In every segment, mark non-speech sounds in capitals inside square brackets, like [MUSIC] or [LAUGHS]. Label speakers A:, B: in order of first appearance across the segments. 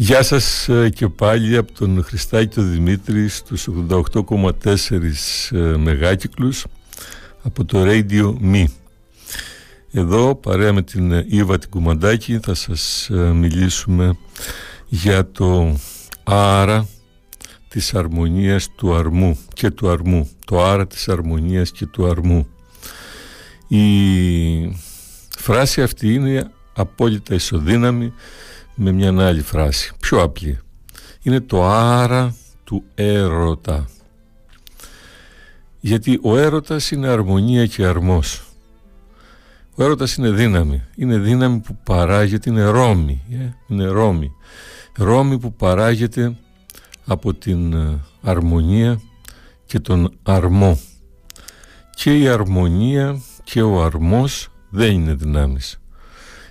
A: Γεια σας ε, και πάλι από τον Χριστάκη τον Δημήτρη στους 88,4 ε, μεγάκυκλους από το Radio Me. Εδώ παρέα με την Ήβα την Κουμαντάκη θα σας ε, μιλήσουμε για το άρα της αρμονίας του αρμού και του αρμού. Το άρα της αρμονίας και του αρμού. Η φράση αυτή είναι απόλυτα ισοδύναμη με μια άλλη φράση, πιο απλή. Είναι το άρα του έρωτα. Γιατί ο έρωτας είναι αρμονία και αρμός. Ο έρωτας είναι δύναμη. Είναι δύναμη που παράγεται, είναι ρόμη. Ε; Είναι ρόμη. Ρόμη που παράγεται από την ε, αρμονία και τον αρμό. Και η αρμονία και ο αρμός δεν είναι δυνάμεις.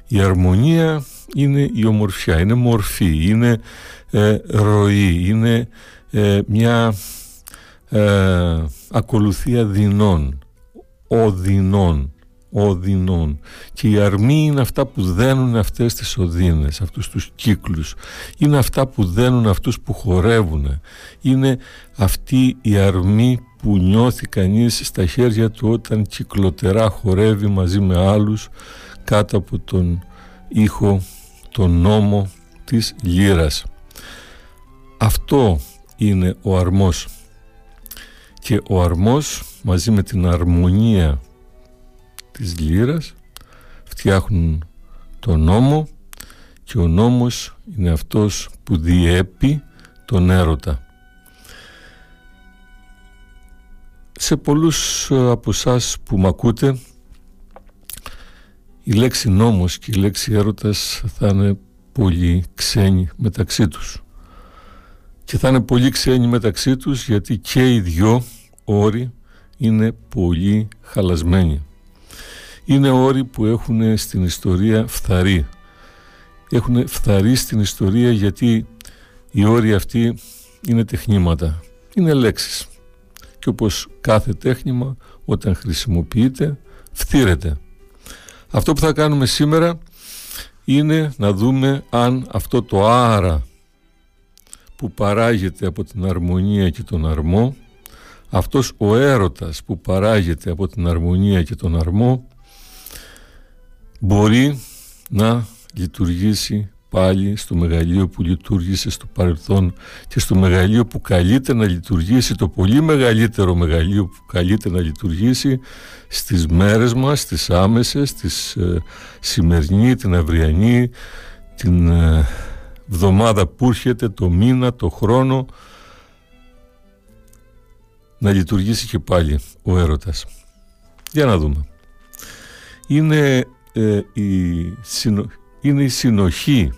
A: Η αρμονία είναι η ομορφιά, είναι μορφή, είναι ε, ροή, είναι ε, μια ε, ακολουθία δεινών, οδυνών, οδυνών. Και οι αρμοί είναι αυτά που δένουν αυτές τις οδύνες, αυτούς τους κύκλους. Είναι αυτά που δένουν αυτούς που χορεύουν. Είναι αυτή η αρμή που νιώθει κανείς στα χέρια του όταν κυκλοτερά χορεύει μαζί με άλλους κάτω από τον ήχο τον νόμο της λύρας. Αυτό είναι ο αρμός και ο αρμός μαζί με την αρμονία της λύρας φτιάχνουν τον νόμο και ο νόμος είναι αυτός που διέπει τον έρωτα. Σε πολλούς από εσάς που μ' ακούτε η λέξη νόμος και η λέξη έρωτας θα είναι πολύ ξένοι μεταξύ τους. Και θα είναι πολύ ξένοι μεταξύ τους γιατί και οι δυο όροι είναι πολύ χαλασμένοι. Είναι όροι που έχουν στην ιστορία φθαρεί. Έχουν φθαρεί στην ιστορία γιατί οι όροι αυτοί είναι τεχνήματα, είναι λέξεις. Και όπως κάθε τέχνημα όταν χρησιμοποιείται φτύρεται. Αυτό που θα κάνουμε σήμερα είναι να δούμε αν αυτό το άρα που παράγεται από την αρμονία και τον αρμό αυτός ο έρωτας που παράγεται από την αρμονία και τον αρμό μπορεί να λειτουργήσει πάλι στο μεγαλείο που λειτουργήσε στο παρελθόν και στο μεγαλείο που καλείται να λειτουργήσει το πολύ μεγαλύτερο μεγαλείο που καλείται να λειτουργήσει στις μέρες μας, στις άμεσες, τις ε, σημερινή, την αυριανή, την ε, εβδομάδα που έρχεται, το μήνα, το χρόνο να λειτουργήσει και πάλι ο έρωτας. Για να δούμε. Είναι, ε, η, είναι η συνοχή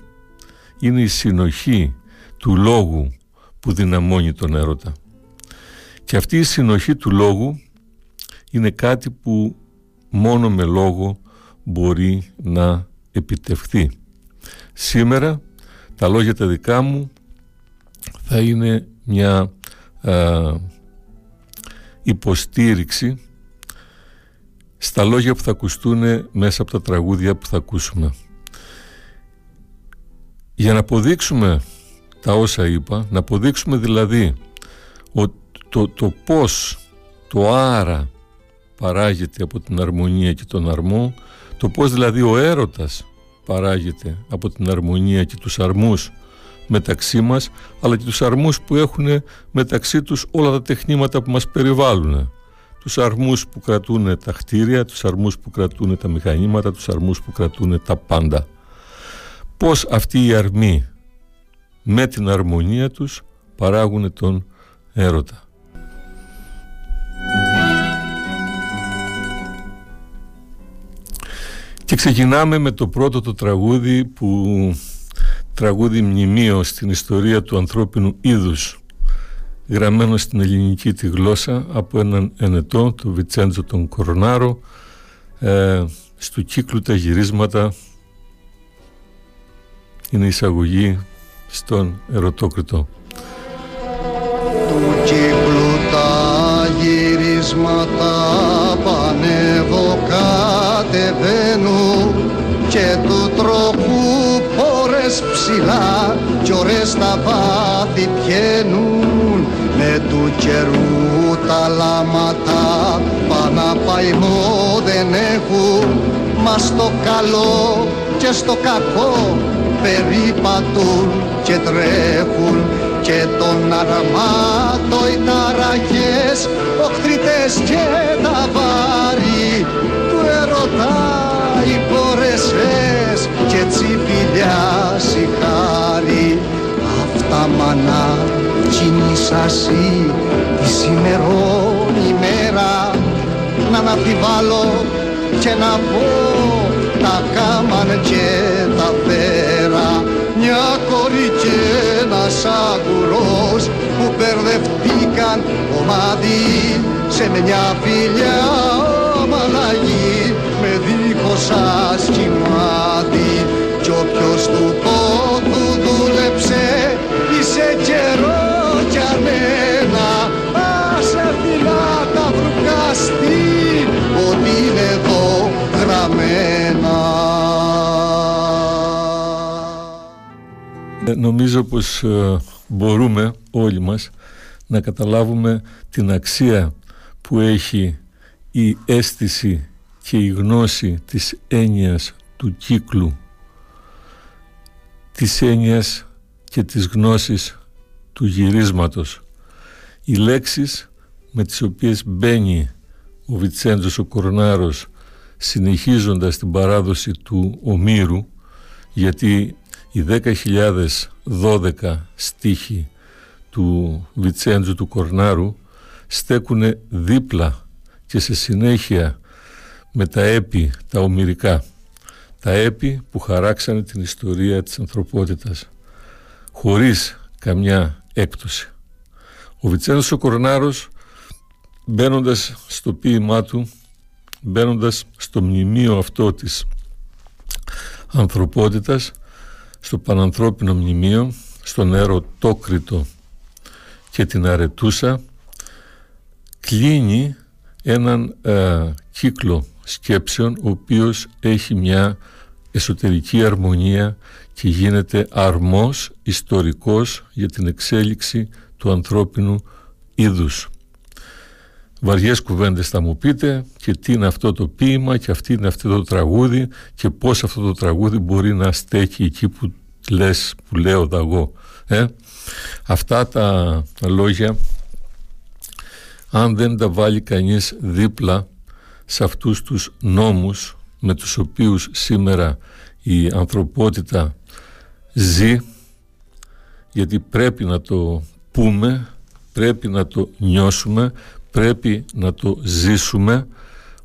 A: είναι η συνοχή του λόγου που δυναμώνει τον έρωτα. Και αυτή η συνοχή του λόγου είναι κάτι που μόνο με λόγο μπορεί να επιτευχθεί. Σήμερα τα λόγια τα δικά μου θα είναι μια υποστήριξη στα λόγια που θα ακουστούν μέσα από τα τραγούδια που θα ακούσουμε. Για να αποδείξουμε τα όσα είπα, να αποδείξουμε δηλαδή ότι το, το πώς το άρα παράγεται από την αρμονία και τον αρμό, το πώς δηλαδή ο έρωτας παράγεται από την αρμονία και τους αρμούς μεταξύ μας, αλλά και τους αρμούς που έχουν μεταξύ τους όλα τα τεχνήματα που μας περιβάλλουν. Τους αρμούς που κρατούν τα κτίρια, τους αρμούς που κρατούν τα μηχανήματα, τους αρμούς που κρατούν τα πάντα πώς αυτοί οι αρμοί με την αρμονία τους παράγουν τον έρωτα. Και ξεκινάμε με το πρώτο το τραγούδι που τραγούδι μνημείο στην ιστορία του ανθρώπινου είδους γραμμένο στην ελληνική τη γλώσσα από έναν ενετό, τον Βιτσέντζο τον Κορονάρο ε, στο κύκλου τα γυρίσματα είναι εισαγωγή στον ερωτόκριτο.
B: Του κύκλου τα γυρίσματα πανεύω κατεβαίνουν και του τρόπου πορε φωτιές ψηλά κι ώρες τα βάθη πιένουν με του καιρού τα λάματα παναπαϊμό δεν έχουν μα στο καλό και στο κακό περίπατουν και τρέχουν και τον αρμάτο οι ταραχές, οχτριτές και τα βάρη. Του ερωτά οι πορεσές και τσιπηλιά σιχάρι αυτά μανά κινήσασι τη σημερών ημέρα να αναφιβάλλω και να πω τα κάμαν και τα πέρα μια κόρη και ένας αγουρός που μπερδευτήκαν ομάδι. Σε μια φιλιά ομαλαγή με δίχως σας
A: νομίζω πως ε, μπορούμε όλοι μας να καταλάβουμε την αξία που έχει η αίσθηση και η γνώση της έννοιας του κύκλου της έννοιας και της γνώσης του γυρίσματος. Οι λέξεις με τις οποίες μπαίνει ο Βιτσέντζος ο Κορνάρος συνεχίζοντας την παράδοση του Ομήρου γιατί οι 10.012 στίχοι του Βιτσέντζου του Κορνάρου στέκουν δίπλα και σε συνέχεια με τα έπι, τα ομυρικά. Τα έπι που χαράξανε την ιστορία της ανθρωπότητας χωρίς καμιά έκπτωση. Ο Βιτσέντζος ο Κορνάρος μπαίνοντας στο ποίημά του, μπαίνοντας στο μνημείο αυτό της ανθρωπότητας, στο Πανανθρώπινο Μνημείο, στον Ερωτόκριτο και την Αρετούσα κλείνει έναν ε, κύκλο σκέψεων ο οποίος έχει μια εσωτερική αρμονία και γίνεται αρμός ιστορικός για την εξέλιξη του ανθρώπινου είδους. Βαριές κουβέντες θα μου πείτε και τι είναι αυτό το ποίημα και αυτή είναι αυτό το τραγούδι και πώς αυτό το τραγούδι μπορεί να στέκει εκεί που λες, που λέω εγώ. Ε; Αυτά τα λόγια αν δεν τα βάλει κανείς δίπλα σε αυτούς τους νόμους με τους οποίους σήμερα η ανθρωπότητα ζει γιατί πρέπει να το πούμε, πρέπει να το νιώσουμε, πρέπει να το ζήσουμε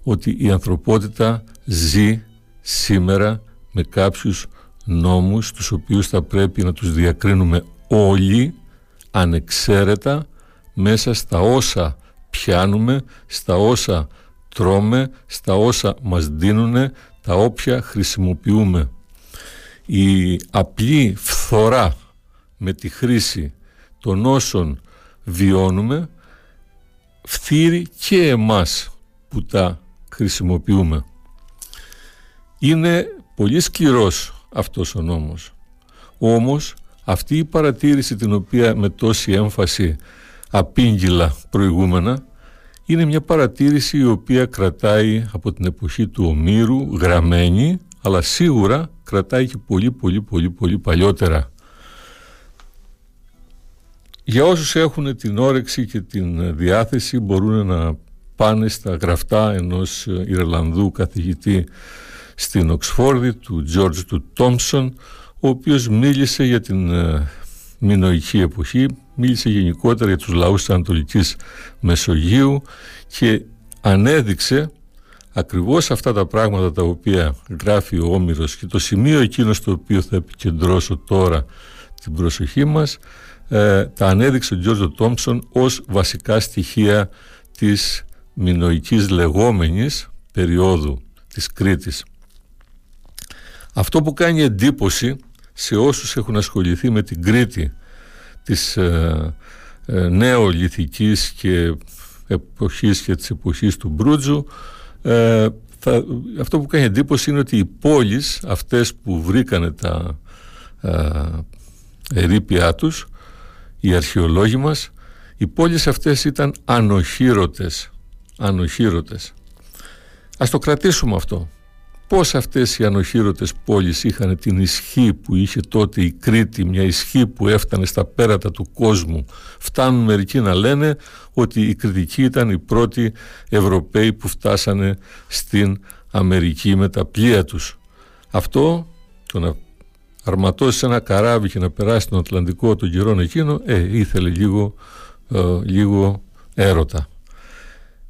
A: ότι η ανθρωπότητα ζει σήμερα με κάποιους νόμους τους οποίους θα πρέπει να τους διακρίνουμε όλοι ανεξαίρετα μέσα στα όσα πιάνουμε, στα όσα τρώμε, στα όσα μας δίνουν, τα όποια χρησιμοποιούμε. Η απλή φθορά με τη χρήση των όσων βιώνουμε φθύρει και εμάς που τα χρησιμοποιούμε. Είναι πολύ σκληρός αυτός ο νόμος. Όμως αυτή η παρατήρηση την οποία με τόση έμφαση απήγγυλα προηγούμενα είναι μια παρατήρηση η οποία κρατάει από την εποχή του Ομήρου γραμμένη αλλά σίγουρα κρατάει και πολύ πολύ πολύ πολύ παλιότερα. Για όσους έχουν την όρεξη και την διάθεση μπορούν να πάνε στα γραφτά ενός Ιρλανδού καθηγητή στην Οξφόρδη του George του Τόμψον ο οποίος μίλησε για την ε, μινοϊκή εποχή μίλησε γενικότερα για τους λαούς της Ανατολικής Μεσογείου και ανέδειξε ακριβώς αυτά τα πράγματα τα οποία γράφει ο Όμηρος και το σημείο εκείνο στο οποίο θα επικεντρώσω τώρα την προσοχή μας ε, τα ανέδειξε ο Τζόρτζο Τόμψον ως βασικά στοιχεία της μινοϊκής λεγόμενης περίοδου της Κρήτης. Αυτό που κάνει εντύπωση σε όσους έχουν ασχοληθεί με την Κρήτη της ε, ε, νεολιθικής και εποχής και της εποχής του Μπρούτζου ε, αυτό που κάνει εντύπωση είναι ότι οι πόλεις αυτές που βρήκανε τα ερήπια τους οι αρχαιολόγοι μας οι πόλεις αυτές ήταν ανοχήρωτες ανοχήρωτες ας το κρατήσουμε αυτό πώς αυτές οι ανοχήρωτες πόλεις είχαν την ισχύ που είχε τότε η Κρήτη, μια ισχύ που έφτανε στα πέρατα του κόσμου; Φτάνουν μερικοί να λένε ότι οι Κρητικοί ήταν οι πρώτοι Ευρωπαίοι που φτάσανε στην Αμερική με τα πλοία τους. Αυτό, το να αρματώσει ένα καράβι και να περάσει τον Ατλαντικό τον καιρό εκείνο, ε, ήθελε λίγο, ε, λίγο έρωτα.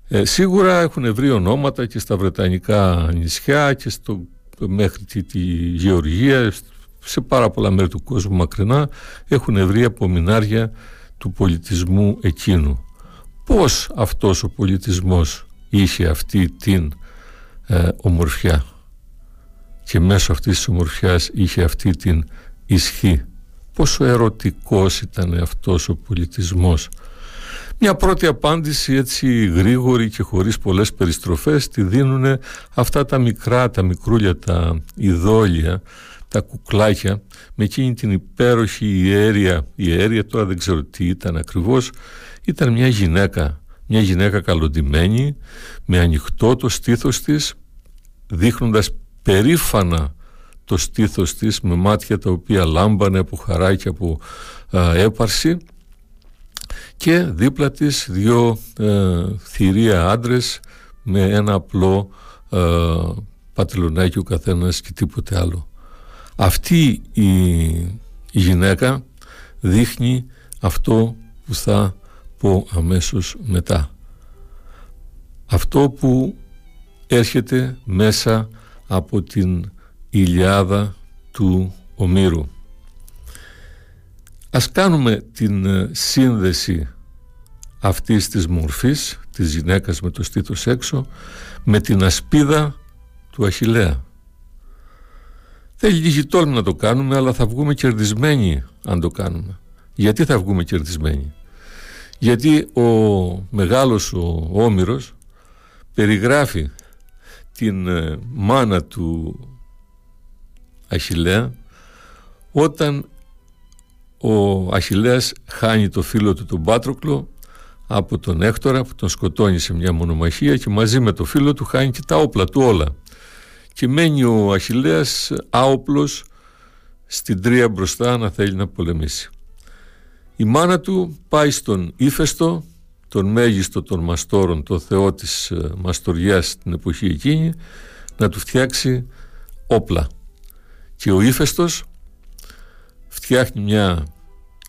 A: Ε, σίγουρα έχουν βρει ονόματα και στα Βρετανικά νησιά και στο, μέχρι τη, τη Γεωργία, σε πάρα πολλά μέρη του κόσμου μακρινά, έχουν βρει απομεινάρια του πολιτισμού εκείνου. Πώς αυτός ο πολιτισμός είχε αυτή την ε, ομορφιά; Και μέσω αυτής της ομορφιάς είχε αυτή την ισχύ. Πόσο ερωτικός ήταν αυτός ο πολιτισμός. Μια πρώτη απάντηση έτσι γρήγορη και χωρίς πολλές περιστροφές τη δίνουν αυτά τα μικρά, τα μικρούλια, τα ειδόλια, τα κουκλάκια με εκείνη την υπέροχη ιέρια, η ιέρια τώρα δεν ξέρω τι ήταν ακριβώς, ήταν μια γυναίκα, μια γυναίκα καλοντημένη με ανοιχτό το στήθος της δείχνοντας περήφανα το στήθος της με μάτια τα οποία λάμπανε από χαρά και από έπαρση και δίπλα της δύο ε, θηρία άντρες με ένα απλό ε, πατελονάκι ο καθένας και τίποτε άλλο. Αυτή η, γυναίκα δείχνει αυτό που θα πω αμέσως μετά. Αυτό που έρχεται μέσα από την ηλιάδα του Ομήρου. Ας κάνουμε την ε, σύνδεση αυτής της μορφής, της γυναίκας με το στήθος έξω, με την ασπίδα του Αχιλέα. Θέλει λίγη τόλμη να το κάνουμε, αλλά θα βγούμε κερδισμένοι αν το κάνουμε. Γιατί θα βγούμε κερδισμένοι; Γιατί ο μεγάλος ο Όμηρος περιγράφει την ε, μάνα του Αχιλέα όταν ο Αχιλέας χάνει το φίλο του τον Πάτροκλο από τον Έκτορα που τον σκοτώνει σε μια μονομαχία και μαζί με το φίλο του χάνει και τα όπλα του όλα. Και μένει ο Αχιλέας άοπλος στην τρία μπροστά να θέλει να πολεμήσει. Η μάνα του πάει στον ύφεστο, τον μέγιστο των μαστόρων, το θεό της ε, μαστοριάς την εποχή εκείνη, να του φτιάξει όπλα. Και ο ύφεστος φτιάχνει μια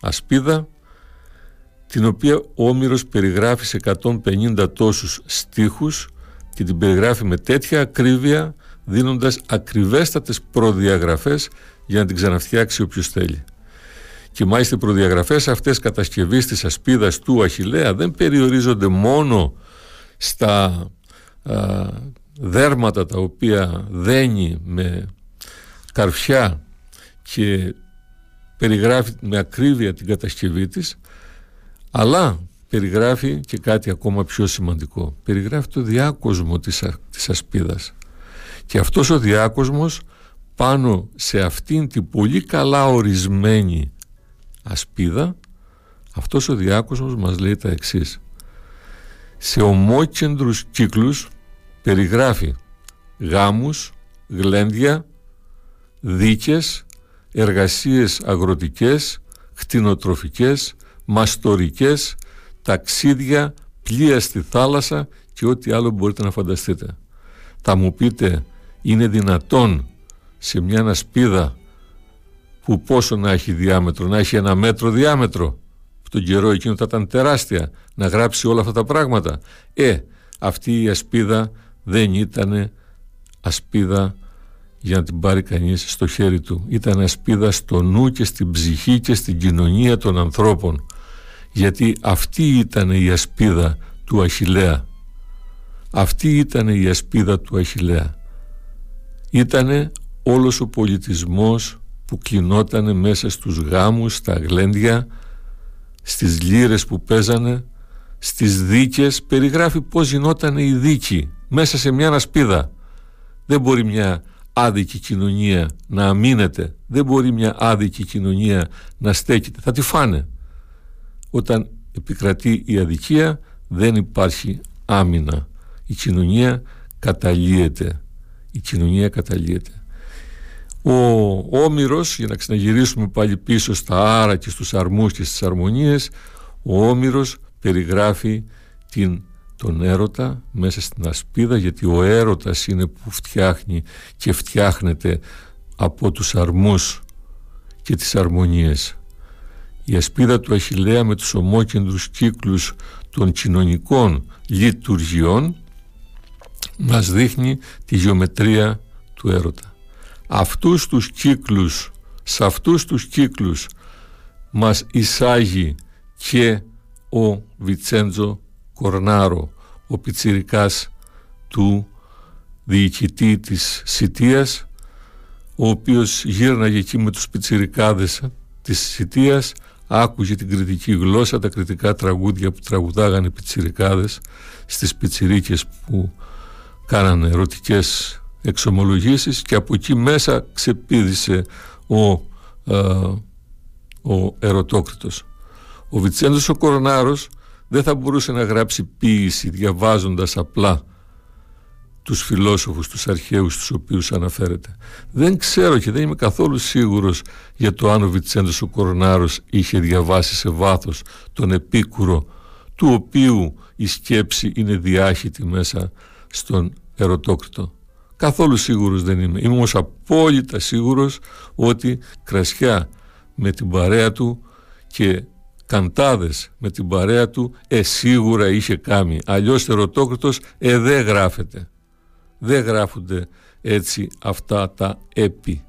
A: ασπίδα την οποία ο Όμηρος περιγράφει σε 150 τόσους στίχους και την περιγράφει με τέτοια ακρίβεια δίνοντας ακριβέστατες προδιαγραφές για να την ξαναφτιάξει όποιος θέλει. Και μάλιστα οι προδιαγραφές αυτές κατασκευής της ασπίδας του Αχιλέα δεν περιορίζονται μόνο στα δέρματα τα οποία δένει με καρφιά και περιγράφει με ακρίβεια την κατασκευή της αλλά περιγράφει και κάτι ακόμα πιο σημαντικό. Περιγράφει το διάκοσμο της, της ασπίδας. Και αυτός ο διάκοσμος πάνω σε αυτήν την πολύ καλά ορισμένη ασπίδα αυτός ο διάκοσμος μας λέει τα εξής σε ομόκεντρους κύκλους περιγράφει γάμους, γλέντια, δίκες, εργασίες αγροτικές, χτινοτροφικές, μαστορικές, ταξίδια, πλοία στη θάλασσα και ό,τι άλλο μπορείτε να φανταστείτε. Θα μου πείτε, είναι δυνατόν σε μια ασπίδα που πόσο να έχει διάμετρο, να έχει ένα μέτρο διάμετρο, τον καιρό εκείνο θα ήταν τεράστια, να γράψει όλα αυτά τα πράγματα. Ε, αυτή η ασπίδα δεν ήταν ασπίδα για να την πάρει κανείς στο χέρι του. Ήταν ασπίδα στο νου και στην ψυχή και στην κοινωνία των ανθρώπων. Γιατί αυτή ήταν η ασπίδα του Αχιλέα. Αυτή ήταν η ασπίδα του Αχιλέα. Ήτανε όλος ο πολιτισμός που κινότανε μέσα στους γάμους, στα γλέντια, στις λύρες που παίζανε, στις δίκες, περιγράφει πώς γινόταν η δίκη μέσα σε μια ασπίδα. Δεν μπορεί μια άδικη κοινωνία να αμήνεται. Δεν μπορεί μια άδικη κοινωνία να στέκεται. Θα τη φάνε. Όταν επικρατεί η αδικία δεν υπάρχει άμυνα. Η κοινωνία καταλύεται. Η κοινωνία καταλύεται. Ο Όμηρος, για να ξαναγυρίσουμε πάλι πίσω στα άρα και στους αρμούς και στις αρμονίες, ο Όμηρος περιγράφει την, τον έρωτα μέσα στην ασπίδα γιατί ο έρωτας είναι που φτιάχνει και φτιάχνεται από τους αρμούς και τις αρμονίες. Η ασπίδα του Αχιλέα με τους ομόκεντρους κύκλους των κοινωνικών λειτουργιών μας δείχνει τη γεωμετρία του έρωτα. Αυτούς τους κύκλους, σε αυτούς τους κύκλους μας εισάγει και ο Βιτσέντζο Κορνάρο, ο πιτσιρικάς του διοικητή της Σιτίας, ο οποίος γύρναγε εκεί με τους πιτσιρικάδες της Σιτίας, άκουγε την κριτική γλώσσα, τα κριτικά τραγούδια που τραγουδάγανε οι πιτσιρικάδες στις πιτσιρίκες που κάνανε ερωτικές εξομολογήσεις και από εκεί μέσα ξεπίδησε ο, ε, ο ερωτόκριτος. Ο Βιτσέντος ο Κορονάρος δεν θα μπορούσε να γράψει ποίηση διαβάζοντας απλά τους φιλόσοφους, τους αρχαίους τους οποίους αναφέρεται. Δεν ξέρω και δεν είμαι καθόλου σίγουρος για το αν ο Βιτσέντος ο Κορονάρος είχε διαβάσει σε βάθος τον επίκουρο του οποίου η σκέψη είναι διάχυτη μέσα στον ερωτόκριτο. Καθόλου σίγουρος δεν είμαι. Είμαι όμως απόλυτα σίγουρος ότι κρασιά με την παρέα του και καντάδες με την παρέα του ε σίγουρα είχε κάνει. Αλλιώς ερωτόκριτος ε δεν γράφεται. Δεν γράφονται έτσι αυτά τα έπι.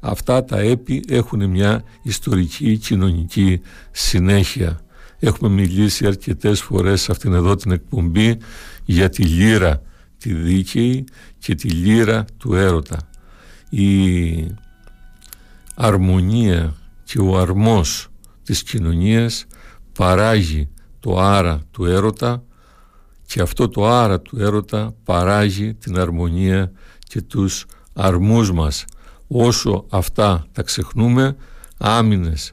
A: Αυτά τα έπι έχουν μια ιστορική κοινωνική συνέχεια. Έχουμε μιλήσει αρκετές φορές σε αυτήν εδώ την εκπομπή για τη λύρα τη δίκαιη και τη λύρα του έρωτα. Η αρμονία και ο αρμός της κοινωνίας παράγει το άρα του έρωτα και αυτό το άρα του έρωτα παράγει την αρμονία και τους αρμούς μας. Όσο αυτά τα ξεχνούμε, άμυνες,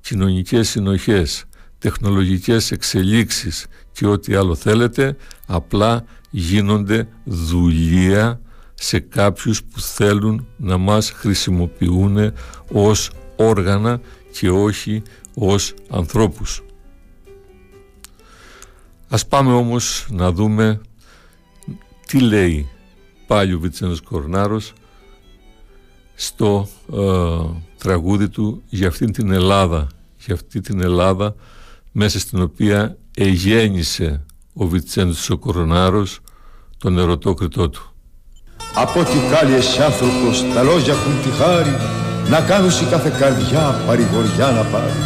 A: κοινωνικές συνοχές, τεχνολογικές εξελίξεις και ό,τι άλλο θέλετε, απλά γίνονται δουλεία σε κάποιους που θέλουν να μας χρησιμοποιούν ως όργανα και όχι ως ανθρώπους. Ας πάμε όμως να δούμε τι λέει πάλι ο Βιτσένος Κορνάρος στο ε, τραγούδι του για αυτήν την Ελλάδα για αυτή την Ελλάδα μέσα στην οποία εγέννησε ο Βιτσέντος ο Κορονάρος τον ερωτόκριτό του.
C: Από ό,τι κάλλει εσύ άνθρωπος τα λόγια έχουν τη χάρη να κάνουν σε κάθε καρδιά παρηγοριά να πάρει.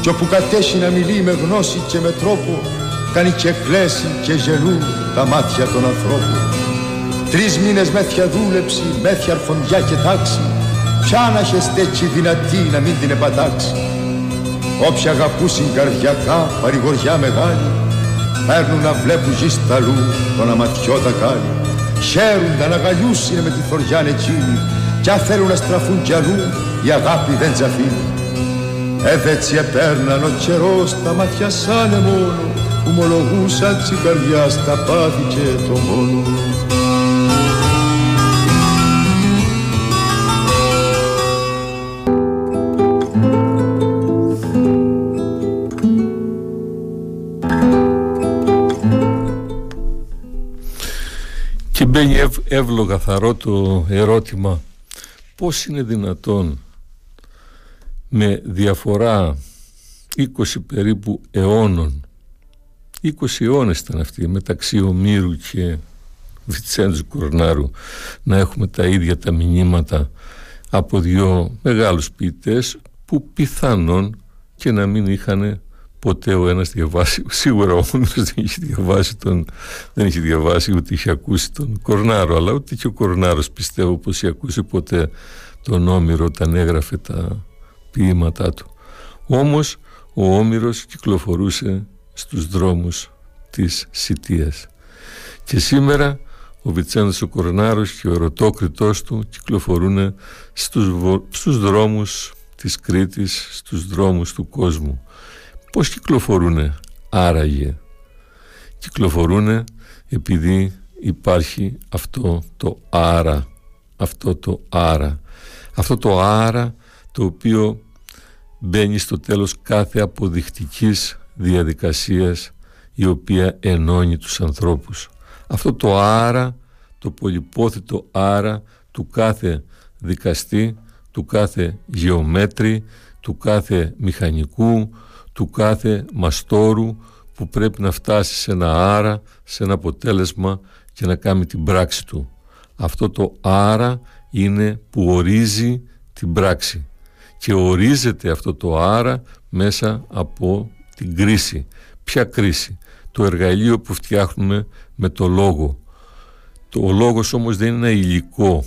C: Κι όπου κατέσει να μιλεί με γνώση και με τρόπο κάνει και κλέσει και γελούν τα μάτια των ανθρώπων. Τρεις μήνες μέθια δούλεψη, μέθια αρφοντιά και τάξη Ποια να είχε στέκει δυνατή να μην την επατάξει Όποια αγαπούσιν καρδιακά παρηγοριά μεγάλη Παίρνουν να βλέπουν γης σταλού τον αματιό τα κάλλη Χαίρουν να αγκαλιούσιν με τη θωριά εκείνη Κι αν θέλουν να στραφούν κι αλλού η αγάπη δεν τζαφίνει Έδετσι επέρναν ο καιρός τα μάτια σάνε μόνο Ομολογούσαν τσι καρδιά στα πάθη και το μόνο
A: μπαίνει ευ, εύλογα θαρώ το ερώτημα πώς είναι δυνατόν με διαφορά 20 περίπου αιώνων 20 αιώνες ήταν αυτοί μεταξύ Ομήρου και Βιτσέντζου Κορνάρου να έχουμε τα ίδια τα μηνύματα από δύο μεγάλους ποιητές που πιθανόν και να μην είχαν ποτέ ο ένας διαβάσει, [LAUGHS] σίγουρα ο Όμηρος δεν είχε διαβάσει τον, δεν είχε διαβάσει ούτε είχε ακούσει τον Κορνάρο, αλλά ούτε και ο Κορνάρος πιστεύω πως είχε ακούσει ποτέ τον Όμηρο όταν έγραφε τα ποίηματά του. Όμως ο Όμηρος κυκλοφορούσε στους δρόμους της Σιτίας. Και σήμερα ο Βιτσέντος ο Κορνάρος και ο ερωτόκριτός του κυκλοφορούν στους, στους δρόμους της Κρήτης, στους δρόμους του κόσμου. Πώς κυκλοφορούν άραγε; Κυκλοφορούν επειδή υπάρχει αυτό το άρα. Αυτό το άρα. Αυτό το άρα το οποίο μπαίνει στο τέλος κάθε αποδεικτικής διαδικασίας η οποία ενώνει τους ανθρώπους. Αυτό το άρα, το πολυπόθητο άρα του κάθε δικαστή, του κάθε γεωμέτρη, του κάθε μηχανικού, του κάθε μαστόρου που πρέπει να φτάσει σε ένα άρα, σε ένα αποτέλεσμα και να κάνει την πράξη του. Αυτό το άρα είναι που ορίζει την πράξη και ορίζεται αυτό το άρα μέσα από την κρίση. Ποια κρίση; Το εργαλείο που φτιάχνουμε με το λόγο. Το, ο λόγος όμως δεν είναι ένα υλικό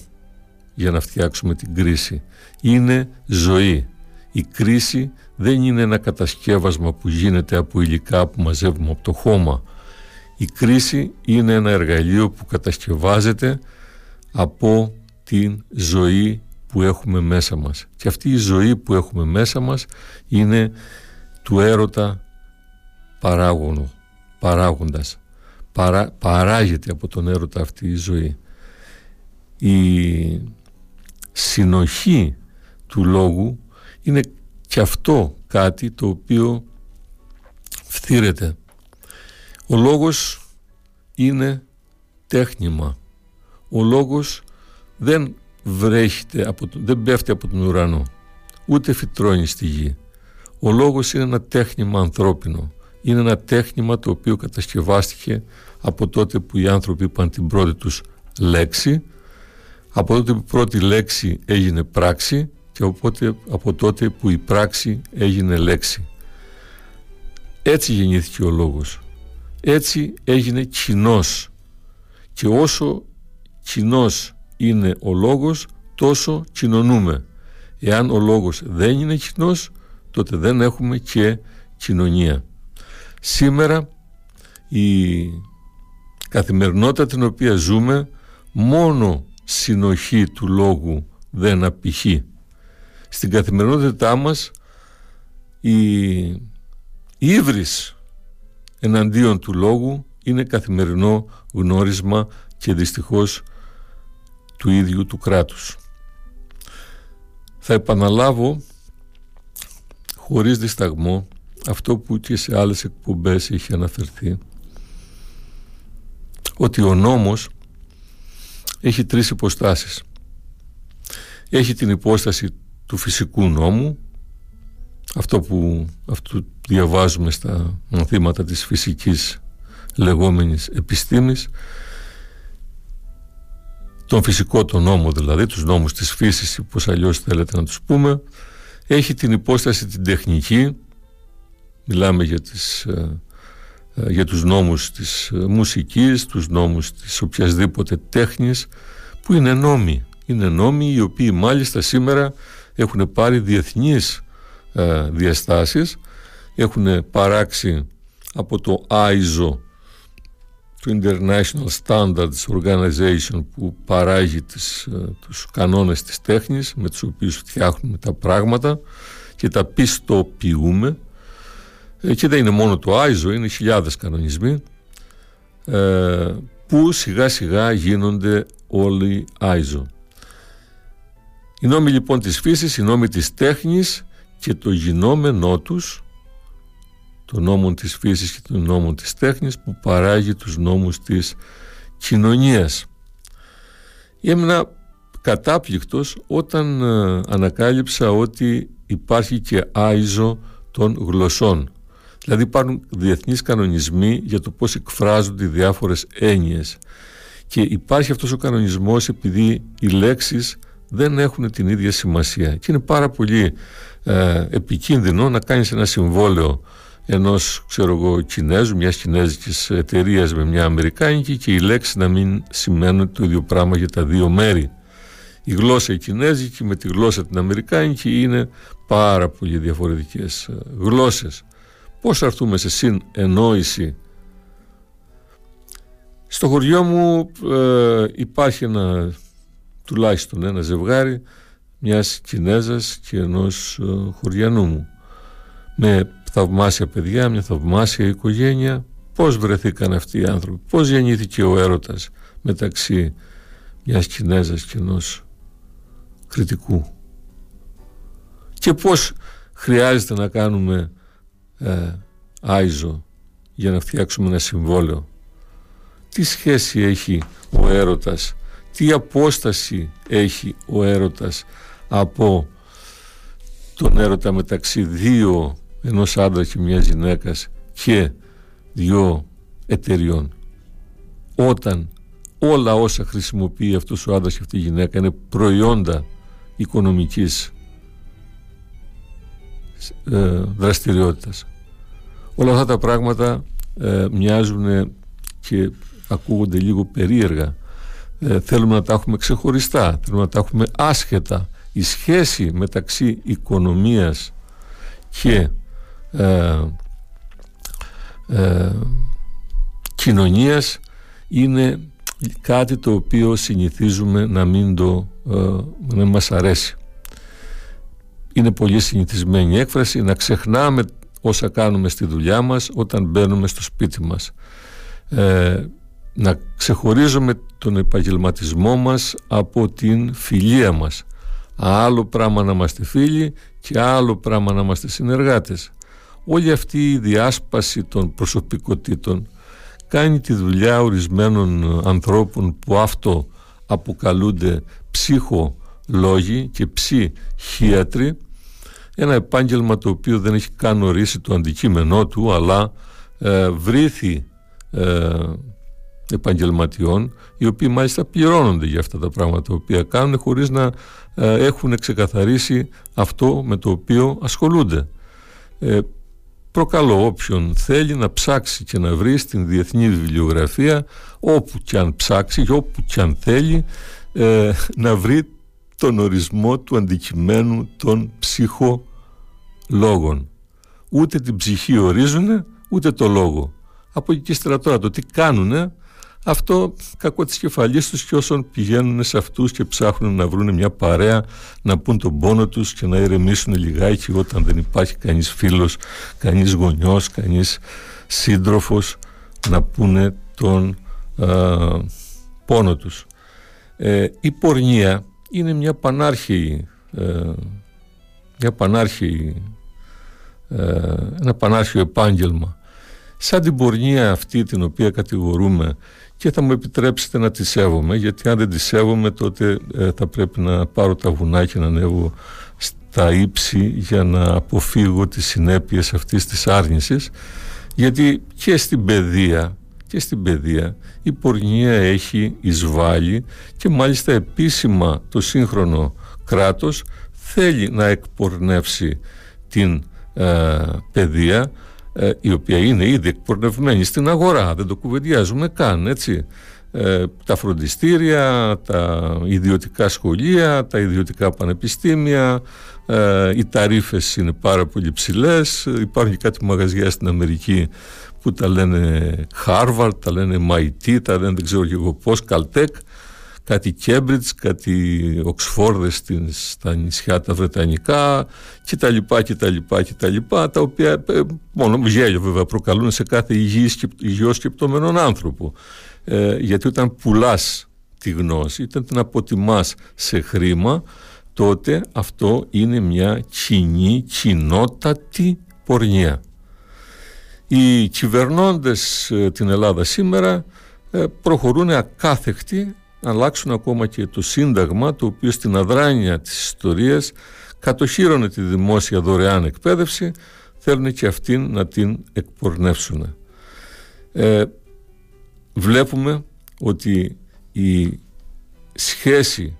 A: για να φτιάξουμε την κρίση. Είναι ζωή. Η κρίση δεν είναι ένα κατασκεύασμα που γίνεται από υλικά που μαζεύουμε από το χώμα. Η κρίση είναι ένα εργαλείο που κατασκευάζεται από την ζωή που έχουμε μέσα μας. Και αυτή η ζωή που έχουμε μέσα μας είναι του έρωτα παράγωνο, παράγοντας. Παρά, παράγεται από τον έρωτα αυτή η ζωή. Η συνοχή του λόγου είναι και αυτό κάτι το οποίο φθήρεται. Ο λόγος είναι τέχνημα. Ο λόγος δεν βρέχεται, από το, δεν πέφτει από τον ουρανό, ούτε φυτρώνει στη γη. Ο λόγος είναι ένα τέχνημα ανθρώπινο. Είναι ένα τέχνημα το οποίο κατασκευάστηκε από τότε που οι άνθρωποι είπαν την πρώτη τους λέξη, από τότε που η πρώτη λέξη έγινε πράξη και οπότε, από τότε που η πράξη έγινε λέξη. Έτσι γεννήθηκε ο λόγος. Έτσι έγινε κοινός. Και όσο κοινός είναι ο λόγος τόσο κοινωνούμε. Εάν ο λόγος δεν είναι κοινός, τότε δεν έχουμε και κοινωνία. Σήμερα η καθημερινότητα την οποία ζούμε μόνο συνοχή του λόγου δεν απηχεί. Στην καθημερινότητά μας η ύβρις εναντίον του λόγου είναι καθημερινό γνώρισμα και δυστυχώς του ίδιου του κράτους. Θα επαναλάβω χωρίς δισταγμό αυτό που και σε άλλες εκπομπές είχε αναφερθεί ότι ο νόμος έχει τρεις υποστάσεις. Έχει την υπόσταση του φυσικού νόμου αυτό που αυτό διαβάζουμε στα μαθήματα της φυσικής λεγόμενης επιστήμης τον φυσικό τον νόμο δηλαδή, τους νόμους της φύσης πώς αλλιώς θέλετε να τους πούμε έχει την υπόσταση την τεχνική μιλάμε για, τις, ε, ε, για τους νόμους της ε, μουσικής τους νόμους της οποιασδήποτε τέχνης που είναι νόμοι. Είναι νόμοι οι οποίοι μάλιστα σήμερα έχουν πάρει διεθνείς διαστάσεις έχουν παράξει από το ISO του International Standards Organization που παράγει τις, ε, τους κανόνες της τέχνης με τους οποίους φτιάχνουμε τα πράγματα και τα πιστοποιούμε ε, και δεν είναι μόνο το ISO, είναι χιλιάδες κανονισμοί ε, που σιγά σιγά γίνονται όλοι ISO. Οι νόμοι λοιπόν της φύσης, οι νόμοι της τέχνης και το γινόμενό τους των νόμων της φύσης και των νόμων της τέχνης που παράγει τους νόμους της κοινωνίας. Έμεινα κατάπληκτος όταν ε, ανακάλυψα ότι υπάρχει και άιζο των γλωσσών. Δηλαδή υπάρχουν διεθνείς κανονισμοί για το πώς εκφράζονται οι διάφορες έννοιες. Και υπάρχει αυτός ο κανονισμός επειδή οι λέξεις δεν έχουν την ίδια σημασία. Και είναι πάρα πολύ ε, επικίνδυνο να κάνεις ένα συμβόλαιο ενός ξέρω εγώ Κινέζου, μιας κινέζικης εταιρείας με μια Αμερικάνικη και οι λέξεις να μην σημαίνουν το ίδιο πράγμα για τα δύο μέρη. Η γλώσσα η κινέζικη με τη γλώσσα την αμερικάνικη είναι πάρα πολύ διαφορετικές ε, γλώσσες. Πώς θα έρθουμε σε συνεννόηση; Στο χωριό μου ε, υπάρχει ένα, τουλάχιστον ένα ζευγάρι μιας Κινέζας και ενός ε, χωριανού μου. Με θαυμάσια παιδιά, μια θαυμάσια οικογένεια. Πώς βρεθήκαν αυτοί οι άνθρωποι πώς γεννήθηκε ο έρωτας μεταξύ μιας Κινέζας και ενός κριτικού. Και πώς χρειάζεται να κάνουμε ε, άιζο για να φτιάξουμε ένα συμβόλαιο. Τι σχέση έχει ο έρωτας τι απόσταση έχει ο έρωτας από τον έρωτα μεταξύ δύο ενός άντρα και μιας γυναίκας και δύο εταιριών. Όταν όλα όσα χρησιμοποιεί αυτός ο άντρας και αυτή η γυναίκα είναι προϊόντα οικονομικής ε, δραστηριότητας. Όλα αυτά τα πράγματα ε, μοιάζουν και ακούγονται λίγο περίεργα ε, θέλουμε να τα έχουμε ξεχωριστά θέλουμε να τα έχουμε άσχετα. Η σχέση μεταξύ οικονομίας και ε, ε, κοινωνίας είναι κάτι το οποίο συνηθίζουμε να μην το ε, να μας αρέσει. Είναι πολύ συνηθισμένη έκφραση να ξεχνάμε όσα κάνουμε στη δουλειά μας όταν μπαίνουμε στο σπίτι μας. Ε, να ξεχωρίζουμε τον επαγγελματισμό μας από την φιλία μας. Άλλο πράγμα να είμαστε φίλοι και άλλο πράγμα να είμαστε συνεργάτες. Όλη αυτή η διάσπαση των προσωπικότητων κάνει τη δουλειά ορισμένων ανθρώπων που αυτό αποκαλούνται ψυχολόγοι και ψυχίατροι. Ένα επάγγελμα το οποίο δεν έχει καν ορίσει το αντικείμενό του αλλά ε, βρήθη ε, επαγγελματιών οι οποίοι μάλιστα πληρώνονται για αυτά τα πράγματα τα οποία κάνουν χωρίς να ε, έχουν ξεκαθαρίσει αυτό με το οποίο ασχολούνται. Ε, προκαλώ όποιον θέλει να ψάξει και να βρει στην διεθνή βιβλιογραφία όπου και αν ψάξει και όπου και αν θέλει ε, να βρει τον ορισμό του αντικειμένου των ψυχολόγων. Ούτε την ψυχή ορίζουν ούτε το λόγο. Από εκεί και στρατό το τι κάνουνε αυτό κακό της κεφαλής τους και όσων πηγαίνουν σε αυτούς και ψάχνουν να βρουν μια παρέα να πούν τον πόνο τους και να ηρεμήσουν λιγάκι όταν δεν υπάρχει κανείς φίλος, κανείς γονιός, κανείς σύντροφος να πούνε τον πόνο τους. Ε, η πορνεία είναι μια πανάρχη ε, μια πανάρχη ε, ένα πανάρχιο επάγγελμα σαν την πορνεία αυτή την οποία κατηγορούμε και θα μου επιτρέψετε να τη σέβομαι γιατί αν δεν τη σέβομαι τότε ε, θα πρέπει να πάρω τα βουνά και να ανέβω στα ύψη για να αποφύγω τις συνέπειες αυτής της άρνησης. Γιατί και στην παιδεία και στην παιδεία η πορνεία έχει εισβάλλει και μάλιστα επίσημα το σύγχρονο κράτος θέλει να εκπορνεύσει την ε, παιδεία ε, η οποία είναι ήδη εκπορνευμένη στην αγορά, δεν το κουβεντιάζουμε καν, έτσι. Ε, τα φροντιστήρια, τα ιδιωτικά σχολεία, τα ιδιωτικά πανεπιστήμια, ε, οι ταρίφες είναι πάρα πολύ ψηλές, υπάρχουν και κάτι μαγαζιά στην Αμερική που τα λένε Harvard, τα λένε MIT, τα λένε δεν ξέρω και εγώ πώς, Caltech, κάτι Cambridge, κάτι Οξφόρδες στα νησιά τα Βρετανικά και τα λοιπά και τα λοιπά και τα λοιπά τα οποία ε, μόνο γέλιο βέβαια προκαλούν σε κάθε υγιώς σκεπτόμενον άνθρωπο ε, γιατί όταν πουλάς τη γνώση όταν την αποτιμάς σε χρήμα τότε αυτό είναι μια κοινή, κοινότατη πορνεία. Οι κυβερνώντες ε, την Ελλάδα σήμερα προχωρούν ακάθεκτοι να αλλάξουν ακόμα και το Σύνταγμα το οποίο στην αδράνεια της ιστορίας κατοχύρωνε τη δημόσια δωρεάν εκπαίδευση θέλουν και αυτήν να την εκπορνεύσουν. Ε, βλέπουμε ότι η σχέση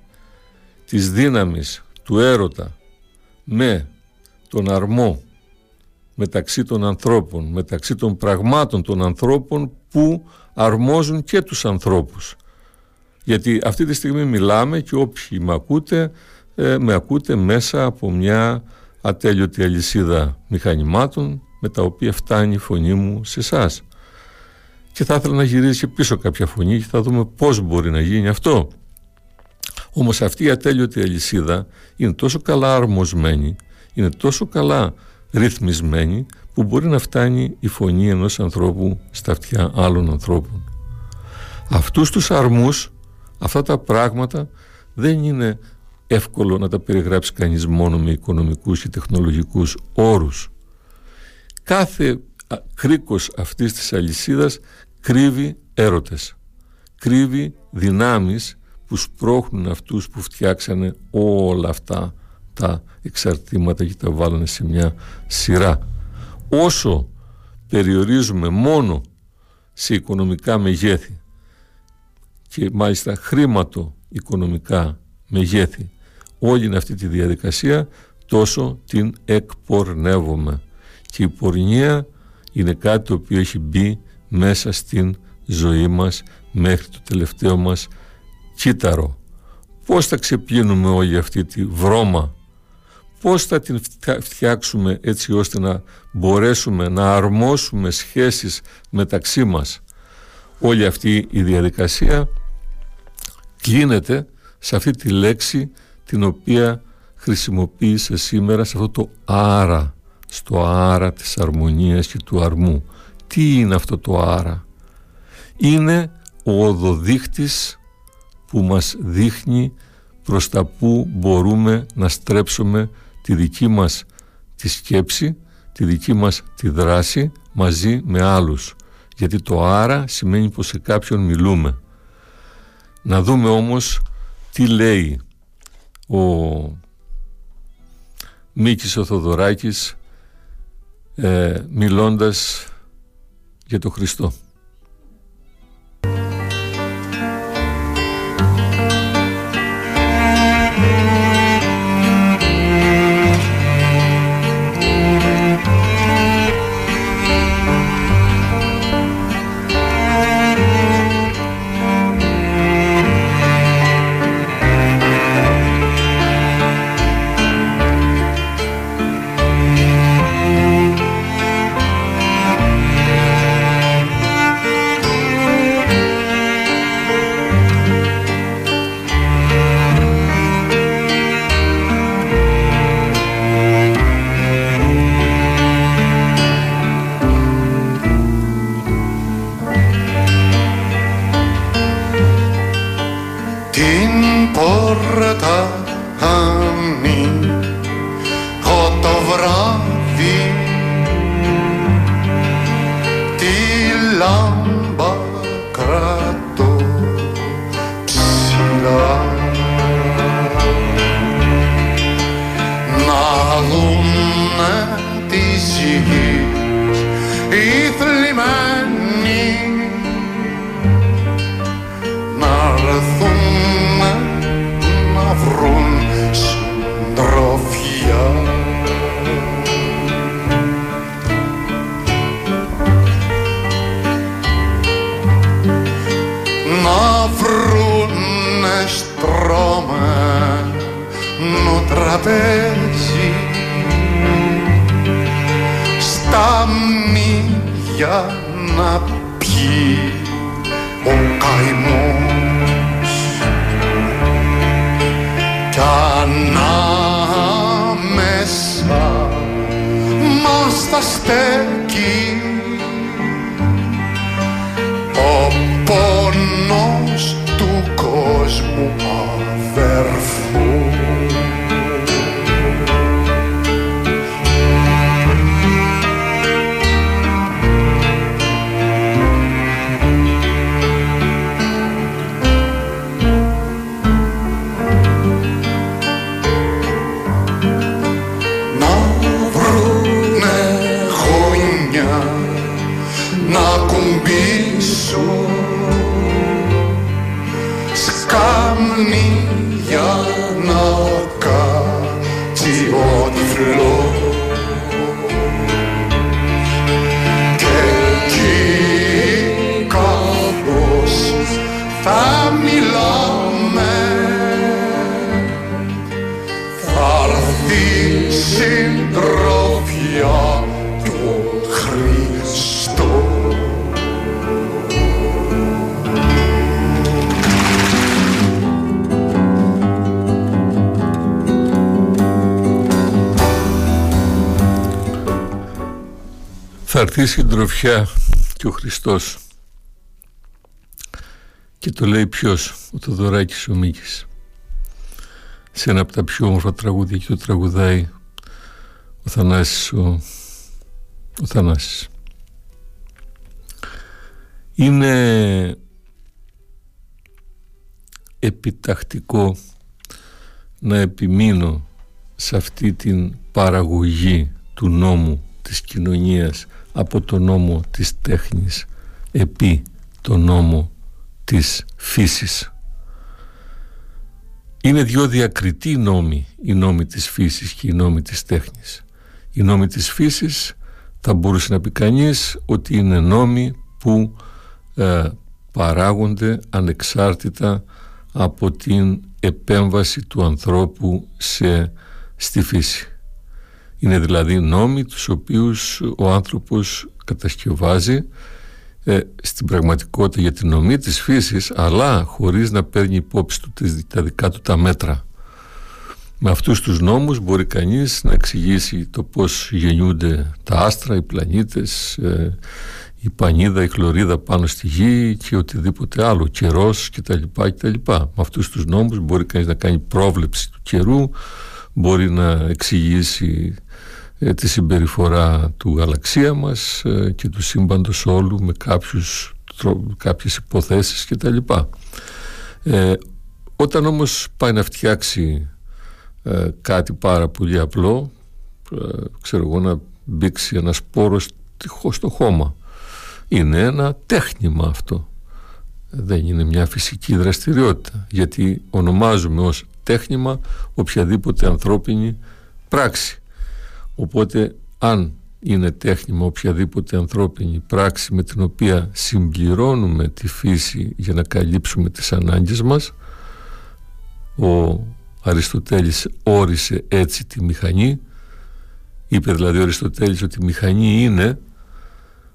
A: της δύναμης του έρωτα με τον αρμό μεταξύ των ανθρώπων, μεταξύ των πραγμάτων των ανθρώπων που αρμόζουν και τους ανθρώπους γιατί αυτή τη στιγμή μιλάμε και όποιοι με ακούτε, ε, με ακούτε μέσα από μια ατέλειωτη αλυσίδα μηχανημάτων με τα οποία φτάνει η φωνή μου σε εσάς. και θα ήθελα να γυρίσει και πίσω κάποια φωνή και θα δούμε πώς μπορεί να γίνει αυτό. Όμως αυτή η ατέλειωτη αλυσίδα είναι τόσο καλά αρμοσμένη, είναι τόσο καλά ρυθμισμένη που μπορεί να φτάνει η φωνή ενός ανθρώπου στα αυτιά άλλων ανθρώπων. Αυτούς τους αρμούς, αυτά τα πράγματα δεν είναι εύκολο να τα περιγράψει κανείς μόνο με οικονομικούς και τεχνολογικούς όρους. Κάθε κρίκος αυτής της αλυσίδας κρύβει έρωτες, κρύβει δυνάμεις που σπρώχνουν αυτούς που φτιάξανε όλα αυτά τα εξαρτήματα και τα βάλανε σε μια σειρά. Όσο περιορίζουμε μόνο σε οικονομικά μεγέθη και μάλιστα χρήματο οικονομικά μεγέθη όλη αυτή τη διαδικασία τόσο την εκπορνεύουμε και η πορνεία είναι κάτι το οποίο έχει μπει μέσα στην ζωή μας μέχρι το τελευταίο μας κύτταρο. Πώς θα ξεπλύνουμε όλη αυτή τη βρώμα, πώς θα την φτιάξουμε έτσι ώστε να μπορέσουμε να αρμόσουμε σχέσεις μεταξύ μας; Όλη αυτή η διαδικασία κλείνεται σε αυτή τη λέξη την οποία χρησιμοποίησε σήμερα σε αυτό το άρα, στο άρα της αρμονίας και του αρμού. Τι είναι αυτό το άρα; Είναι ο οδοδείχτης που μας δείχνει προς τα που μπορούμε να στρέψουμε τη δική μας τη σκέψη, τη δική μας τη δράση μαζί με άλλους. Γιατί το άρα σημαίνει πως σε κάποιον μιλούμε. Να δούμε όμως τι λέει ο Μίκης ο Θοδωράκης ε, μιλώντας για τον Χριστό. Να μέσα μας τα στέκει. Έρθει συντροφιά και ο Χριστός και το λέει ποιος ο Θοδωράκης ο Μίκης. Σε ένα από τα πιο όμορφα τραγούδια και το τραγουδάει ο Θανάσης ο, ο Θανάσης. Είναι επιτακτικό να επιμείνω σε αυτή την παραγωγή του νόμου της κοινωνίας από το νόμο της τέχνης επί το νόμο της φύσης. Είναι δυο διακριτοί νόμοι, οι νόμοι της φύσης και οι νόμοι της τέχνης. Οι νόμοι της φύσης θα μπορούσε να πει κανείς ότι είναι νόμοι που ε, παράγονται ανεξάρτητα από την επέμβαση του ανθρώπου σε, στη φύση. Είναι δηλαδή νόμοι τους οποίους ο άνθρωπος κατασκευάζει ε, στην πραγματικότητα για την νομή της φύσης αλλά χωρίς να παίρνει υπόψη του τα δικά του τα μέτρα. Με αυτούς τους νόμους μπορεί κανείς να εξηγήσει το πώς γεννιούνται τα άστρα, οι πλανήτες, ε, η πανίδα, η χλωρίδα πάνω στη γη και οτιδήποτε άλλο, καιρός κτλ. Με αυτούς τους νόμους μπορεί κανείς να κάνει πρόβλεψη του καιρού, μπορεί να εξηγήσει ε, τη συμπεριφορά του γαλαξία μας ε, και του σύμπαντος όλου με κάποιους, κάποιες υποθέσεις κτλ. Ε, όταν όμως πάει να φτιάξει ε, κάτι πάρα πολύ απλό, ξέρω εγώ να μπήξει ένα σπόρο στο χώμα είναι ένα τέχνημα αυτό δεν είναι μια φυσική δραστηριότητα γιατί ονομάζουμε ως τέχνημα οποιαδήποτε ανθρώπινη πράξη οπότε αν είναι τέχνημα οποιαδήποτε ανθρώπινη πράξη με την οποία συμπληρώνουμε τη φύση για να καλύψουμε τις ανάγκες μας ο Αριστοτέλης όρισε έτσι τη μηχανή. Είπε δηλαδή ο Αριστοτέλης ότι η μηχανή είναι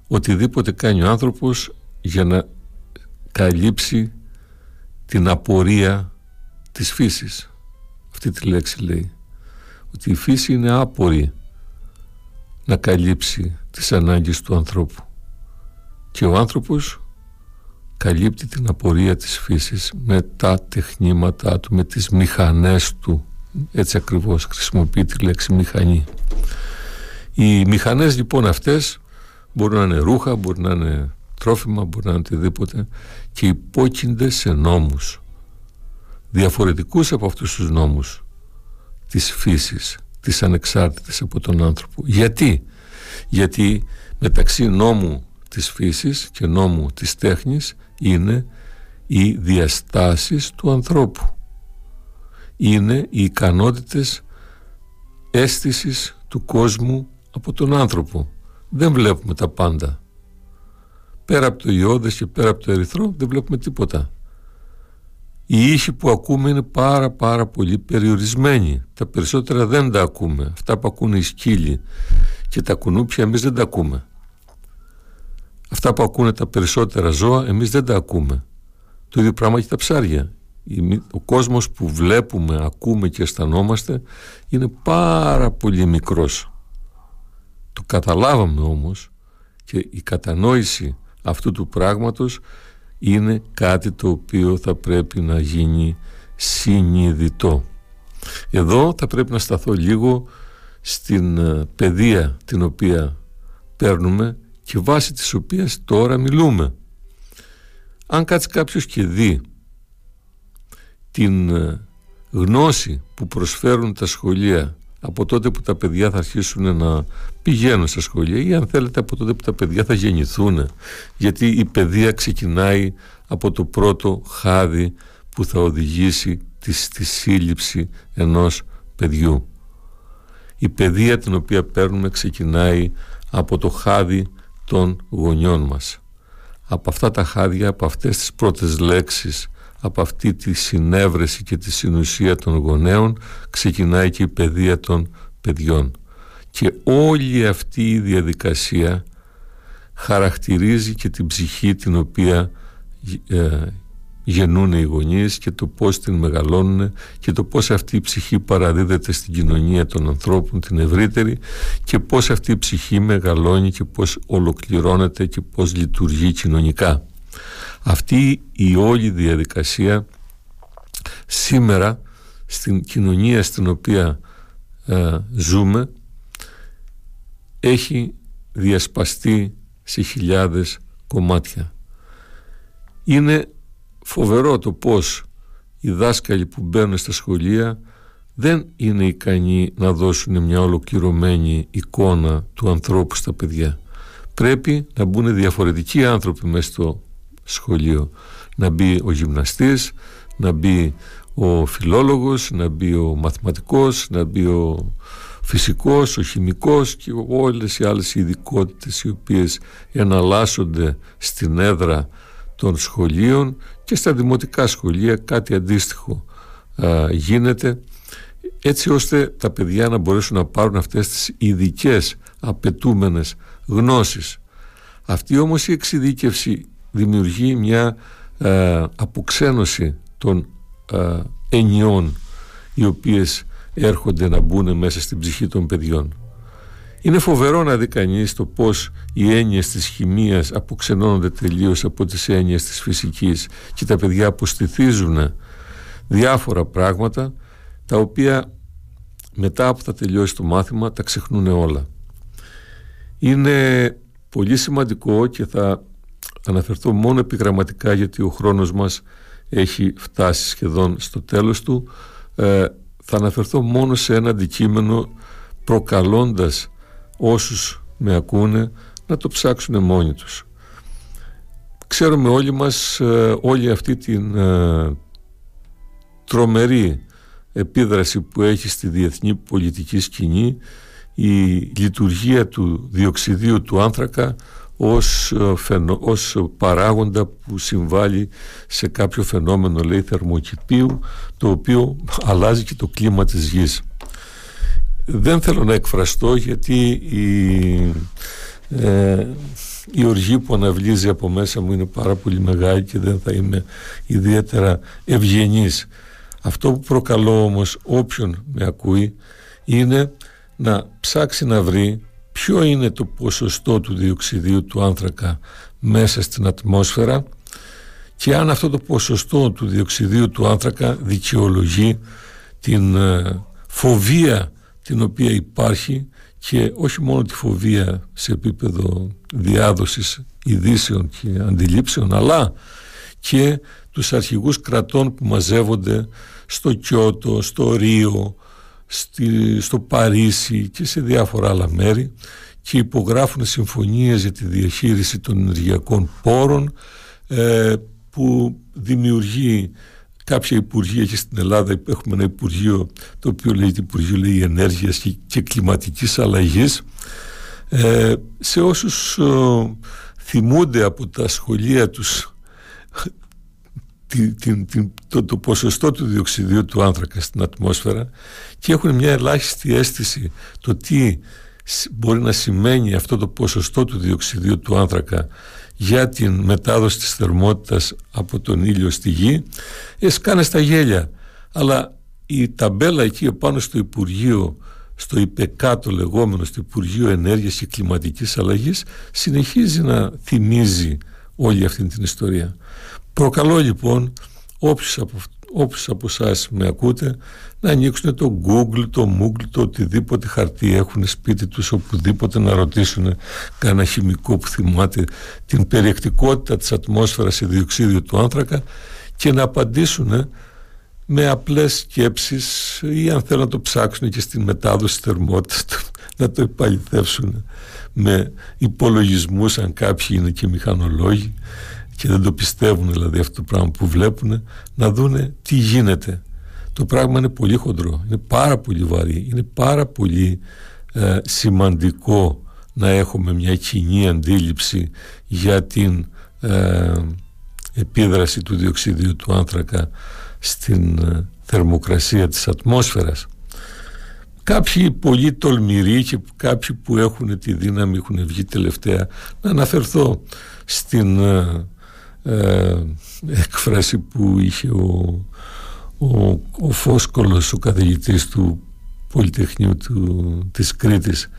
A: οτιδήποτε κάνει ο άνθρωπος για να καλύψει την απορία της φύσης. Αυτή τη λέξη λέει ότι η φύση είναι άπορη να καλύψει τις ανάγκες του ανθρώπου. Και ο άνθρωπος καλύπτει την απορία της φύσης με τα τεχνήματά του, με τις μηχανές του. Έτσι ακριβώς χρησιμοποιεί τη λέξη μηχανή. Οι μηχανές λοιπόν αυτές Μπορεί να είναι ρούχα, μπορεί να είναι τρόφιμα, μπορεί να είναι οτιδήποτε και υπόκεινται σε νόμους. Διαφορετικούς από αυτούς τους νόμους της φύσης, της ανεξάρτητης από τον άνθρωπο. Γιατί; Γιατί μεταξύ νόμου της φύσης και νόμου της τέχνης είναι οι διαστάσεις του ανθρώπου. Είναι οι ικανότητες αίσθησης του κόσμου από τον άνθρωπο δεν βλέπουμε τα πάντα. Πέρα από το ιώδες και πέρα από το ερυθρό δεν βλέπουμε τίποτα. Οι ήχοι που ακούμε είναι πάρα πάρα πολύ περιορισμένοι. Τα περισσότερα δεν τα ακούμε. Αυτά που ακούνε οι σκύλοι και τα κουνούπια εμείς δεν τα ακούμε. Αυτά που ακούνε τα περισσότερα ζώα εμείς δεν τα ακούμε. Το ίδιο πράγμα και τα ψάρια. Ο κόσμος που βλέπουμε, ακούμε και αισθανόμαστε είναι πάρα πολύ μικρός. Το καταλάβαμε όμως και η κατανόηση αυτού του πράγματος είναι κάτι το οποίο θα πρέπει να γίνει συνειδητό. Εδώ θα πρέπει να σταθώ λίγο στην ε, παιδεία την οποία παίρνουμε και βάσει της οποίας τώρα μιλούμε. Αν κάτσει κάποιος και δει την ε, γνώση που προσφέρουν τα σχολεία από τότε που τα παιδιά θα αρχίσουν να πηγαίνουν στα σχολεία ή αν θέλετε από τότε που τα παιδιά θα γεννηθούν γιατί η παιδεία ξεκινάει από το πρώτο χάδι που θα οδηγήσει τη, στη σύλληψη ενός παιδιού. Η παιδεία την οποία παίρνουμε ξεκινάει από το χάδι των γονιών μας. Από αυτά τα χάδια, από αυτές τις πρώτες λέξεις από αυτή τη συνέβρεση και τη συνουσία των γονέων ξεκινάει και η παιδεία των παιδιών και όλη αυτή η διαδικασία χαρακτηρίζει και την ψυχή την οποία ε, γεννούν οι γονείς και το πώς την μεγαλώνουν και το πώς αυτή η ψυχή παραδίδεται στην κοινωνία των ανθρώπων την ευρύτερη και πώς αυτή η ψυχή μεγαλώνει και πώς ολοκληρώνεται και πώς λειτουργεί κοινωνικά. Αυτή η όλη διαδικασία σήμερα στην κοινωνία στην οποία ε, ζούμε έχει διασπαστεί σε χιλιάδες κομμάτια. Είναι φοβερό το πως οι δάσκαλοι που μπαίνουν στα σχολεία δεν είναι ικανοί να δώσουν μια ολοκληρωμένη εικόνα του ανθρώπου στα παιδιά. Πρέπει να μπουν διαφορετικοί άνθρωποι μέσα στο σχολείο. Να μπει ο γυμναστής, να μπει ο φιλόλογος, να μπει ο μαθηματικός, να μπει ο φυσικός, ο χημικός και όλες οι άλλες ειδικότητες οι οποίες εναλλάσσονται στην έδρα των σχολείων και στα δημοτικά σχολεία κάτι αντίστοιχο γίνεται έτσι ώστε τα παιδιά να μπορέσουν να πάρουν αυτές τις ειδικές απαιτούμενες γνώσεις. Αυτή όμως η εξειδίκευση δημιουργεί μια αποξένωση των ενιών οι οποίες έρχονται να μπουν μέσα στην ψυχή των παιδιών. Είναι φοβερό να δει κανείς το πώς οι έννοιες της χημίας αποξενώνονται τελείως από τις έννοιες της φυσικής και τα παιδιά αποστηθίζουν διάφορα πράγματα τα οποία μετά που θα τελειώσει το μάθημα τα ξεχνούν όλα. Είναι πολύ σημαντικό και θα αναφερθώ μόνο επιγραμματικά γιατί ο χρόνος μας έχει φτάσει σχεδόν στο τέλος του ε, θα αναφερθώ μόνο σε ένα αντικείμενο προκαλώντας όσους με ακούνε να το ψάξουν μόνοι τους. Ξέρουμε όλοι μας ε, όλη αυτή την ε, τρομερή επίδραση που έχει στη διεθνή πολιτική σκηνή η λειτουργία του διοξιδίου του άνθρακα ως, ε, φαινο, ως παράγοντα που συμβάλλει σε κάποιο φαινόμενο λέει θερμοκηπίου το οποίο αλλάζει και το κλίμα της γης. Δεν θέλω να εκφραστώ γιατί η, ε, η οργή που αναβλύζει από μέσα μου είναι πάρα πολύ μεγάλη και δεν θα είμαι ιδιαίτερα ευγενής. Αυτό που προκαλώ όμως όποιον με ακούει είναι να ψάξει να βρει ποιο είναι το ποσοστό του διοξιδίου του άνθρακα μέσα στην ατμόσφαιρα και αν αυτό το ποσοστό του διοξιδίου του άνθρακα δικαιολογεί την ε, φοβία την οποία υπάρχει και όχι μόνο τη φοβία σε επίπεδο διάδοσης ειδήσεων και αντιλήψεων αλλά και τους αρχηγούς κρατών που μαζεύονται στο Κιώτο, στο Ρίο, στη, στο Παρίσι και σε διάφορα άλλα μέρη και υπογράφουν συμφωνίες για τη διαχείριση των ενεργειακών πόρων ε, που δημιουργεί κάποια υπουργεία και στην Ελλάδα έχουμε ένα υπουργείο το οποίο λέγεται Υπουργείο λέει, Ενέργειας και, και Κλιματικής Αλλαγής. Ε, σε όσους ε, θυμούνται από τα σχολεία τους την, την, το, το ποσοστό του διοξιδίου του άνθρακα στην ατμόσφαιρα και έχουν μια ελάχιστη αίσθηση το τι μπορεί να σημαίνει αυτό το ποσοστό του διοξιδίου του άνθρακα για την μετάδοση της θερμότητας από τον ήλιο στη γη. Έσκανε στα γέλια. Αλλά η ταμπέλα εκεί πάνω στο Υπουργείο στο ΙΠΕΚΑ λεγόμενο στο Υπουργείο Ενέργειας και Κλιματικής Αλλαγής συνεχίζει να θυμίζει όλη αυτή την ιστορία προκαλώ λοιπόν όποιους από, όποιους από εσάς με ακούτε να ανοίξουν το Google, το Moogle, το οτιδήποτε χαρτί έχουν σπίτι τους οπουδήποτε να ρωτήσουν κανένα χημικό που θυμάται την περιεκτικότητα της ατμόσφαιρας σε διοξίδιο του άνθρακα και να απαντήσουν με απλές σκέψεις ή αν θέλουν να το ψάξουν και στην μετάδοση θερμότητας να το επαληθεύσουν με υπολογισμούς αν κάποιοι είναι και μηχανολόγοι και δεν το πιστεύουν δηλαδή αυτό το πράγμα που βλέπουν να δούνε τι γίνεται το πράγμα είναι πολύ χοντρό, είναι πάρα πολύ βαρύ, είναι πάρα πολύ ε, σημαντικό να έχουμε μια κοινή αντίληψη για την ε, επίδραση του διοξιδίου του άνθρακα στην ε, θερμοκρασία της ατμόσφαιρας. Κάποιοι πολύ τολμηροί και κάποιοι που έχουν τη δύναμη, έχουν βγει τελευταία, να αναφερθώ στην ε, έκφραση που είχε ο, ο, ο Φόσκολος, ο καθηγητής του Πολυτεχνείου του, της Κρήτης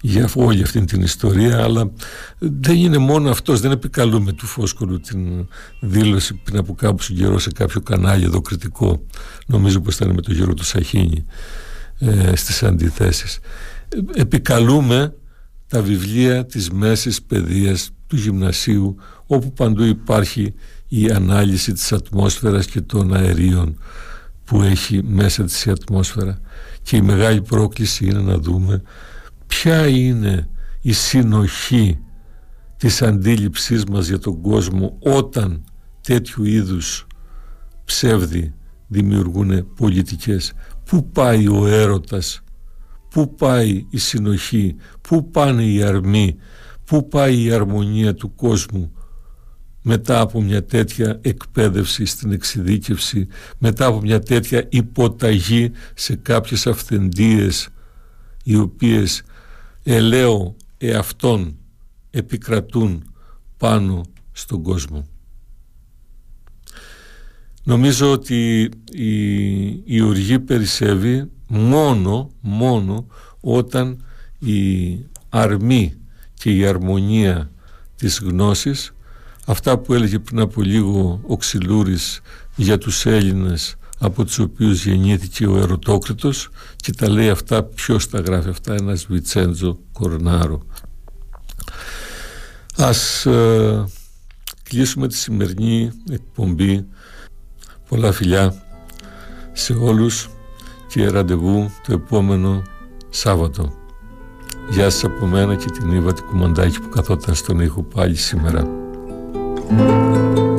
A: για όλη αυτή την ιστορία αλλά δεν είναι μόνο αυτός δεν επικαλούμε του Φόσκολου την δήλωση πριν από κάπου καιρό σε κάποιο κανάλι εδώ κριτικό. Νομίζω πως ήταν με τον Γιώργο του Σαχίνη ε, στις αντιθέσεις. Επικαλούμε τα βιβλία της μέσης παιδείας του γυμνασίου όπου παντού υπάρχει η ανάλυση της ατμόσφαιρας και των αερίων που έχει μέσα της η ατμόσφαιρα και η μεγάλη πρόκληση είναι να δούμε ποια είναι η συνοχή της αντίληψής μας για τον κόσμο όταν τέτοιου είδους ψεύδι δημιουργούν πολιτικές. Πού πάει ο έρωτας, πού πάει η συνοχή, πού πάνε οι αρμοί, πού πάει η αρμονία του κόσμου μετά από μια τέτοια εκπαίδευση στην εξειδίκευση, μετά από μια τέτοια υποταγή σε κάποιες αυθεντίες οι οποίες ελαίο εαυτόν επικρατούν πάνω στον κόσμο. Νομίζω ότι η, η οργή περισσεύει μόνο, μόνο όταν η αρμή και η αρμονία της γνώσης αυτά που έλεγε πριν από λίγο ο Ξυλούρης για τους Έλληνες από τους οποίους γεννήθηκε ο Ερωτόκριτος και τα λέει αυτά, ποιος τα γράφει αυτά, ένας Βιτσέντζο Κορνάρο. Ας ε, κλείσουμε τη σημερινή εκπομπή. Πολλά φιλιά σε όλους και ραντεβού το επόμενο Σάββατο. Γεια σας από μένα και την Ήβα Κουμαντάκη που καθόταν στον ήχο πάλι σήμερα. Música